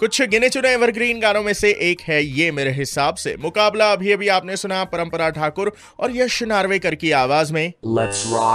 कुछ गिने चुने एवरग्रीन गानों में से एक है ये मेरे हिसाब से। मुकाबला अभी अभी आपने सुना परंपरा ठाकुर और यश नार्वेकर की आवाज़ में.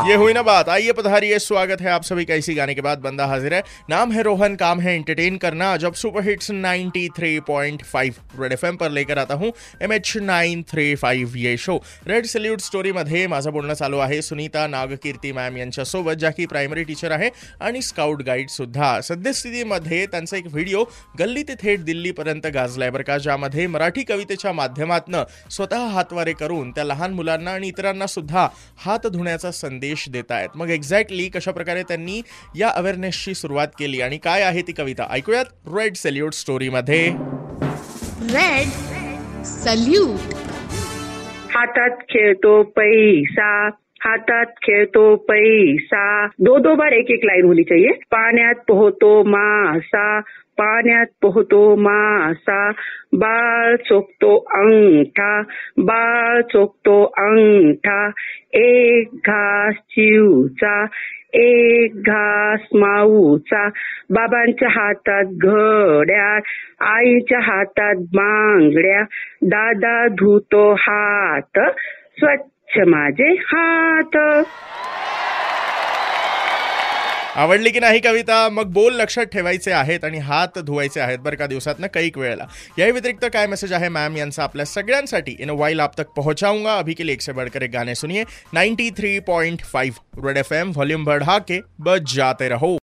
ये हुई ना बात। आइए पधारिए स्वागत है आप सभी का इसी गाने के बाद बंदा हाजिर है। नाम है रोहन काम है एंटरटेन करना। जब सुपर हिट्स 93.5 रेड एफ़ पर लेकर आता हूँ। M H nine three five ये शो रेड सल्यूट स्टोरी मध्ये माझं बोलणं चालू आहे। सुनीता नागकीर्ती मॅम यांच्यासोबत ज्या की प्रायमरी टीचर आहे आणि स्काउट गाईड सुद्धा। सद्यस्थितीमध्ये त्यांचा एक व्हिडिओ गल्ली ते थेट दिल्लीपर्यंत गाजलाय बरं का ज्यामध्ये मराठी कवितेच्या माध्यमातनं स्वतः हातवारे करून त्या लहान मुलांना आणि इतरांना सुद्धा हात धुण्याचा संदेश देत आहेत मग एक्झॅक्टली कशा प्रकारे त्यांनी या अवेअरनेसची सुरुवात केली आणि काय आहे ती कविता? ऐकूयात रेड सेल्यूट स्टोरीमध्ये रेड सल्यूट हातात खेळतो पैसा हातात खेळतो पैसा. दो दो बार एक एक लाईन होनी चाहिए. पाण्यात पोहतो मासा. पाण्यात पोहतो मासा. बाळ चोखतो अंगठा. बाळ चोखतो अंगठा. एक घास चिवचा. एक घास माऊचा. बाबांच्या हातात घड्याळ आईच्या हातात बांगड्या. दादा धुतो हात. स्वच्छ माझे हात आवडली की नाही कविता, मग बोल लक्षात ठेवायचे आहेत आणि हात धुवायचे आहेत बरं का दिवसातनं कैक वेळेला. याही व्यतिरिक्त काय मेसेज आहे मॅम यांचा आपल्या सगळ्यांसाठी? इन वाइल आप तक पहुंचाऊँगा. अभी के लिए एक से बढ़कर एक गाने सुनिए 93.5 रेड एफ़ एम वॉल्यूम बढ़ा के बज जाते रहो.